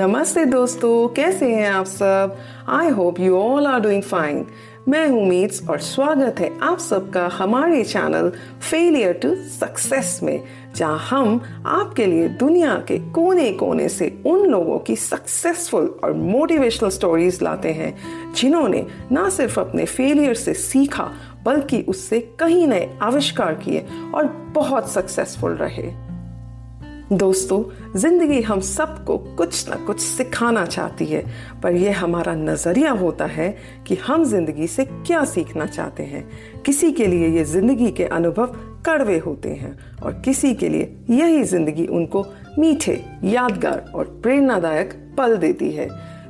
नमस्ते दोस्तों, कैसे हैं आप सब? I hope you all are doing fine मैं हूँ मीट्स और स्वागत है आप सबका हमारे चैनल फेलियर टू सक्सेस में, जहाँ हम आपके लिए दुनिया के कोने कोने से उन लोगों की सक्सेसफुल और मोटिवेशनल स्टोरीज लाते हैं, जिन्होंने ना सिर्फ़ अपने फेलियर से सीखा, बल्कि उससे कहीं नए आविष्कार किए और बहुत सक्सेसफुल रहे। दोस्तों, ज़िंदगी हम सबको कुछ ना कुछ सिखाना चाहती है, पर यह हमारा नज़रिया होता है कि हम ज़िंदगी से क्या सीखना चाहते हैं। किसी के लिए ये ज़िंदगी के अनुभव कड़वे होते हैं, और किसी के लिए यही ज़िंदगी उनको मीठे, यादगार और प्रेरणादायक पल देती है।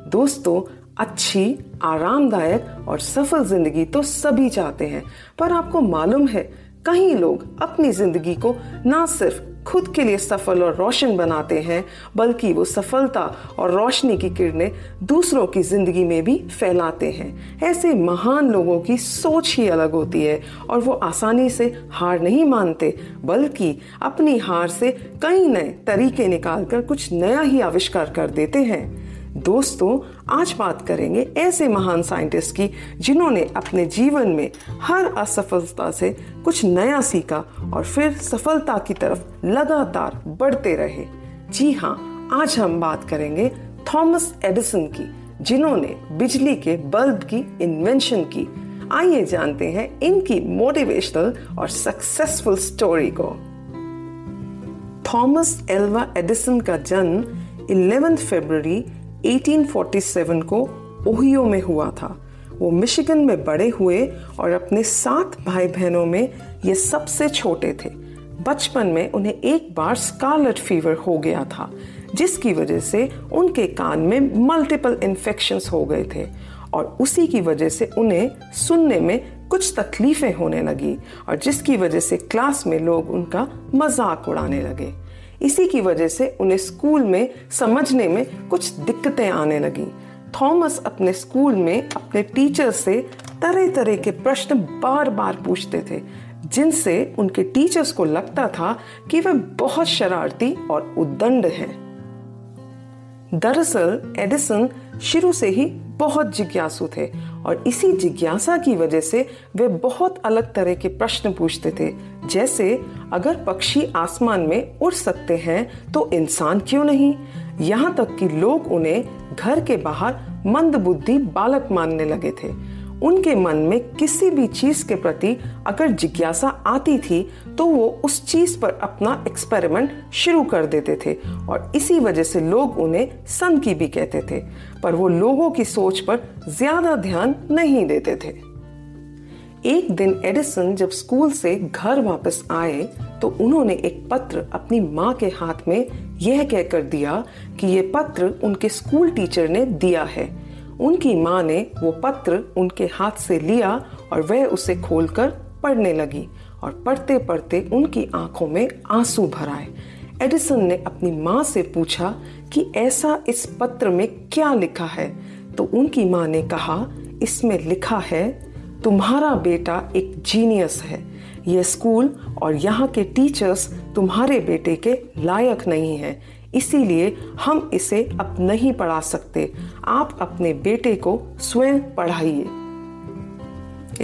दोस्तों, अच्छी, आरामदायक और सफल ज़िंदगी तो सभी चाहते हैं, पर आपको मालूम है कई लोग अपनी ज़िंदगी को ना सिर्फ़ खुद के लिए सफल और रोशन बनाते हैं, बल्कि वो सफलता और रोशनी की किरणें दूसरों की ज़िंदगी में भी फैलाते हैं। ऐसे महान लोगों की सोच ही अलग होती है और वो आसानी से हार नहीं मानते, बल्कि अपनी हार से कई नए तरीके निकालकर कुछ नया ही आविष्कार कर देते हैं। दोस्तों, आज बात करेंगे ऐसे महान साइंटिस्ट की जिन्होंने अपने जीवन में हर असफलता से कुछ नया सीखा और फिर सफलता की तरफ़ लगातार बढ़ते रहे। जी हाँ आज हम बात करेंगे थॉमस एडिसन की, जिन्होंने बिजली के बल्ब की इन्वेंशन की। आइए जानते हैं इनकी मोटिवेशनल और सक्सेसफुल स्टोरी को। थॉमस एल्वा एडिसन का जन्म 11 फरवरी 1847 को ओहियो में हुआ था। वो मिशिगन में बड़े हुए और अपने सात भाई बहनों में ये सबसे छोटे थे। बचपन में उन्हें एक बार स्कारलेट फीवर हो गया था, जिसकी वजह से उनके कान में मल्टीपल इन्फेक्शंस हो गए थे और उसी की वजह से उन्हें सुनने में कुछ तकलीफें होने लगी और जिसकी वजह से क्लास में लोग उनका मज़ाक उड़ाने लगे। इसी की वजह से उन्हें स्कूल में समझने में कुछ दिक्कतें आने लगी। थॉमस अपने स्कूल में अपने टीचर से तरह तरह के प्रश्न बार बार पूछते थे, जिनसे उनके टीचर्स को लगता था कि वे बहुत शरारती और उद्दंड हैं। दरअसल, एडिसन शुरू से ही बहुत जिज्ञासु थे और इसी जिज्ञासा की वजह से वे बहुत अलग तरह के प्रश्न पूछते थे। जैसे, अगर पक्षी आसमान में उड़ सकते हैं तो इंसान क्यों नहीं? यहाँ तक कि लोग उन्हें घर के बाहर मंद बुद्धि बालक मानने लगे थे। उनके मन में किसी भी चीज़ के प्रति अगर जिज्ञासा आती थी तो वो उस चीज़ पर अपना एक्सपेरिमेंट शुरू कर देते थे और इसी वजह से लोग उन्हें सन की भी कहते थे, पर वो लोगों की सोच पर ज़्यादा ध्यान नहीं देते थे। एक दिन एडिसन जब स्कूल से घर वापस आए तो उन्होंने एक पत्र अपनी माँ के हाथ में यह कहकर दिया कि ये पत्र उनके स्कूल टीचर ने दिया है। उनकी माँ ने वो पत्र उनके हाथ से लिया और वह उसे खोलकर पढ़ने लगी और पढ़ते पढ़ते उनकी आँखों में आँसू भर आए। एडिसन ने अपनी माँ से पूछा कि ऐसा इस पत्र में क्या लिखा है? तो उनकी माँ ने कहा, इसमें लिखा है, तुम्हारा बेटा एक जीनियस है। यह स्कूल और यहाँ के टीचर्स तुम्हारे बेटे के लायक नहीं हैं। इसीलिए हम इसे अब नहीं पढ़ा सकते। आप अपने बेटे को स्वयं पढ़ाइए।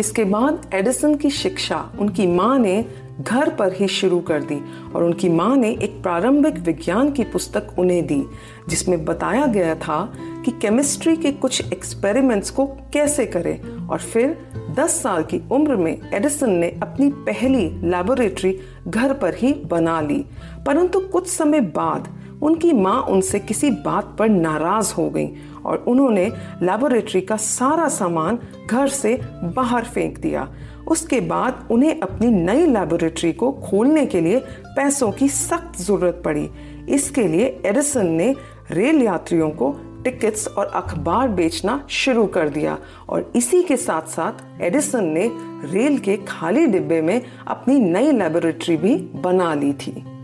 इसके बाद एडिसन की शिक्षा, उनकी माँ ने घर पर ही शुरू कर दी और उनकी माँ ने एक प्रारंभिक विज्ञान की पुस्तक उन्हें दी, जिसमें बताया गया था कि केमिस्ट्री के कुछ एक्सपेरिमेंट्स को कैसे करें और फिर 10 साल की उम्र में एडिसन ने अपनी पहली लेबोरेटरी घर पर ही बना ली। परंतु कुछ समय बाद उनकी माँ उनसे किसी बात पर नाराज़ हो गई और उन्होंने लेबोरेटरी का सारा सामान घर से बाहर फेंक दिया। उसके बाद उन्हें अपनी नई लेबोरेटरी को खोलने के लिए पैसों की सख्त ज़रूरत पड़ी। इसके लिए एडिसन ने रेल यात्रियों को टिकट्स और अखबार बेचना शुरू कर दिया और इसी के साथ साथ एडिसन ने रेल के खाली डिब्बे में अपनी नई लेबोरेटरी भी बना ली थी।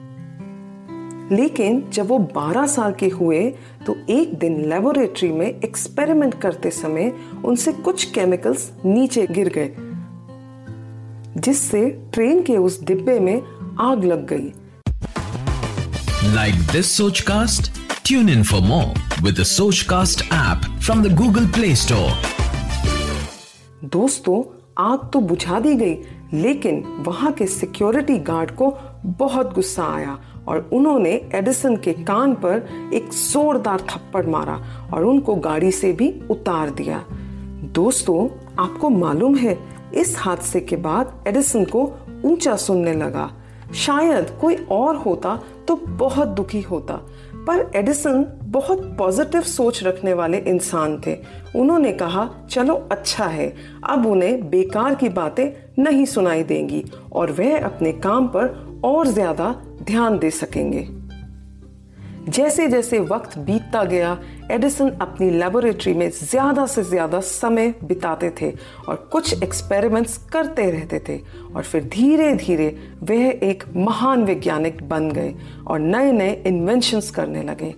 लेकिन जब वो 12 साल के हुए तो एक दिन लेबोरेटरी में एक्सपेरिमेंट करते समय उनसे कुछ केमिकल्स नीचे गिर गए जिससे ट्रेन के उस डिब्बे में आग लग गई। Like this Soch cast tune in for more with Soch cast app from the Google Play Store दोस्तों आग तो बुझा दी गई लेकिन वहाँ के सिक्योरिटी गार्ड को बहुत गुस्सा आया। और उन्होंने एडिसन के कान पर एक जोरदार थप्पड़ मारा और उनको गाड़ी से भी उतार दिया। दोस्तों, आपको मालूम है, इस हादसे के बाद एडिसन को ऊँचा सुनने लगा। शायद कोई और होता तो बहुत दुखी होता, पर एडिसन बहुत पॉजिटिव सोच रखने वाले इंसान थे। उन्होंने कहा, चलो अच्छा है, अब उन्हें बेकार की बातें नहीं सुनाई देंगी और वह अपने काम पर और ज़्यादा ध्यान दे सकेंगे। जैसे जैसे वक्त बीतता गया, एडिसन अपनी लेबोरेटरी में ज़्यादा से ज़्यादा समय बिताते थे और कुछ एक्सपेरिमेंट्स करते रहते थे और फिर धीरे धीरे वह एक महान वैज्ञानिक बन गए और नए नए इन्वेंशंस करने लगे।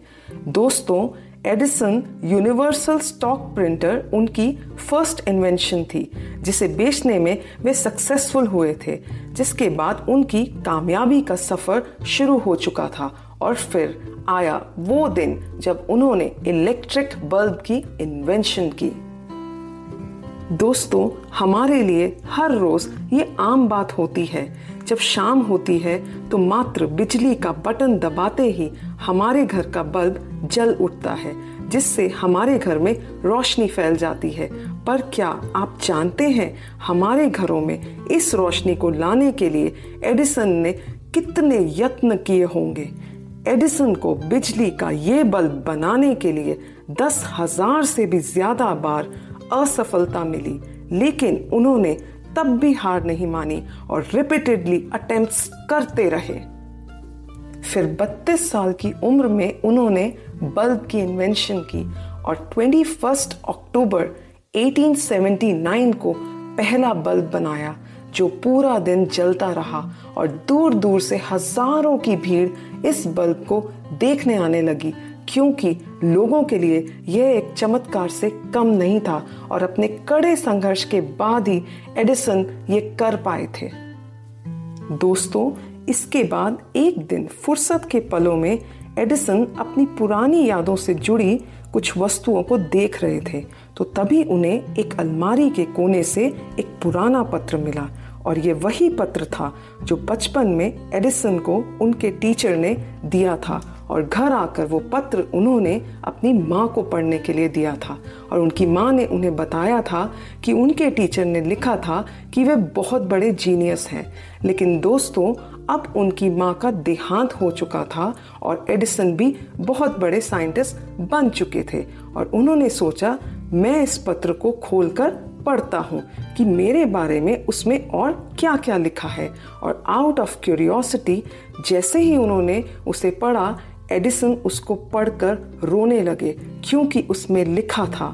दोस्तों एडिसन यूनिवर्सल स्टॉक प्रिंटर उनकी फ़र्स्ट इन्वेंशन थी, जिसे बेचने में वे सक्सेसफुल हुए थे, जिसके बाद उनकी कामयाबी का सफ़र शुरू हो चुका था और फिर आया वो दिन जब उन्होंने इलेक्ट्रिक बल्ब की इन्वेंशन की। दोस्तों, हमारे लिए हर रोज ये आम बात होती है जब शाम होती है तो मात्र बिजली का बटन दबाते ही हमारे घर का बल्ब जल उठता है, जिससे हमारे घर में रोशनी फैल जाती है। पर क्या आप जानते हैं, हमारे घरों में इस रोशनी को लाने के लिए एडिसन ने कितने यत्न किए होंगे? एडिसन को बिजली का ये बल्ब बनाने के लिए दस हज़ार से भी ज़्यादा बार असफलता मिली, लेकिन उन्होंने तब भी हार नहीं मानी और रिपीटेडली अटेम्प्ट्स करते रहे। फिर 32 साल की उम्र में उन्होंने बल्ब की इन्वेंशन की और 21 अक्टूबर 1879 को पहला बल्ब बनाया, जो पूरा दिन जलता रहा और दूर दूर से हज़ारों की भीड़ इस बल्ब को देखने आने लगी क्योंकि लोगों के लिए यह एक चमत्कार से कम नहीं था और अपने कड़े संघर्ष के बाद ही एडिसन ये कर पाए थे। दोस्तों, इसके बाद एक दिन फुर्सत के पलों में एडिसन अपनी पुरानी यादों से जुड़ी कुछ वस्तुओं को देख रहे थे तो तभी उन्हें एक अलमारी के कोने से एक पुराना पत्र मिला और ये वही पत्र था जो बचपन में एडिसन को उनके टीचर ने दिया था और घर आकर वो पत्र उन्होंने अपनी माँ को पढ़ने के लिए दिया था। और उनकी माँ ने उन्हें बताया था कि उनके टीचर ने लिखा था कि वे बहुत बड़े जीनियस हैं। लेकिन दोस्तों, अब उनकी माँ का देहांत हो चुका था और एडिसन भी बहुत बड़े साइंटिस्ट बन चुके थे। और उन्होंने सोचा, मैं इस पत्र को खोलकर पढ़ता हूँ कि मेरे बारे में उसमें और क्या क्या लिखा है। और आउट ऑफ़ क्यूरियोसिटी जैसे ही उन्होंने उसे पढ़ा एडिसन उसको पढ़कर रोने लगे, क्योंकि उसमें लिखा था,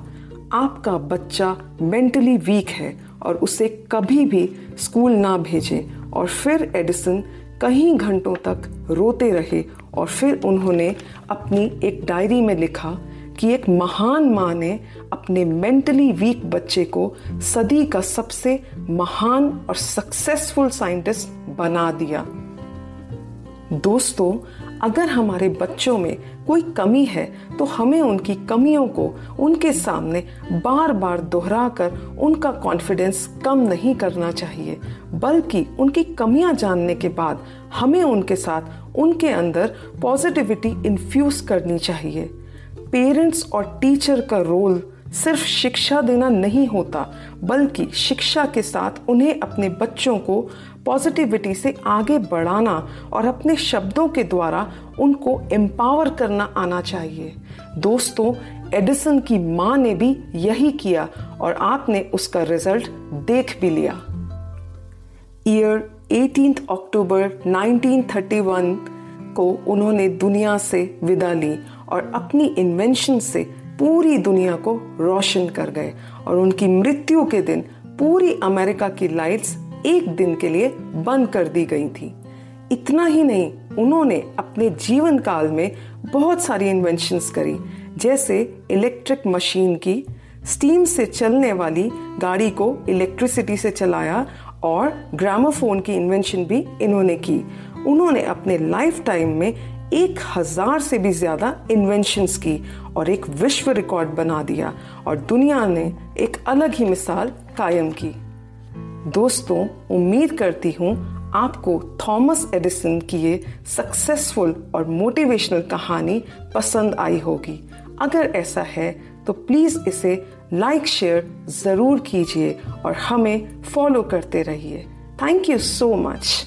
आपका बच्चा मेंटली वीक है और उसे कभी भी स्कूल ना भेजें। और फिर एडिसन कई घंटों तक रोते रहे और फिर उन्होंने अपनी एक डायरी में लिखा कि एक महान माँ ने अपने मेंटली वीक बच्चे को सदी का सबसे महान और सक्सेसफुल साइंटिस्ट बना दिया। दोस्तों अगर हमारे बच्चों में कोई कमी है तो हमें उनकी कमियों को उनके सामने बार बार दोहरा कर उनका कॉन्फिडेंस कम नहीं करना चाहिए, बल्कि उनकी कमियाँ जानने के बाद हमें उनके साथ उनके अंदर पॉजिटिविटी इन्फ्यूज करनी चाहिए। पेरेंट्स और टीचर का रोल सिर्फ़ शिक्षा देना नहीं होता, बल्कि शिक्षा के साथ उन्हें अपने बच्चों को पॉजिटिविटी से आगे बढ़ाना और अपने शब्दों के द्वारा उनको एम्पावर करना आना चाहिए। दोस्तों, एडिसन की माँ ने भी यही किया और आपने उसका रिज़ल्ट देख भी लिया। ईयर 18 अक्टूबर 1931 को उन्होंने दुनिया से विदा ली और अपनी इन्वेंशन से पूरी दुनिया को रोशन कर गए और उनकी मृत्यु के दिन पूरी अमेरिका की लाइट्स एक दिन के लिए बंद कर दी गई थी। इतना ही नहीं, उन्होंने अपने जीवन काल में बहुत सारी इन्वेंशंस करी, जैसे इलेक्ट्रिक मशीन की स्टीम से चलने वाली गाड़ी को इलेक्ट्रिसिटी से चलाया और ग्रामोफोन की इन्वेंशन भी इन्होंने की। उन्होंने अपने लाइफ टाइम में एक हज़ार से भी ज़्यादा इन्वेंशंस की और एक विश्व रिकॉर्ड बना दिया और दुनिया ने एक अलग ही मिसाल कायम की। दोस्तों, उम्मीद करती हूँ आपको थॉमस एडिसन की ये सक्सेसफुल और मोटिवेशनल कहानी पसंद आई होगी। अगर ऐसा है तो प्लीज़ इसे लाइक, शेयर ज़रूर कीजिए और हमें फॉलो करते रहिए। Thank you so much.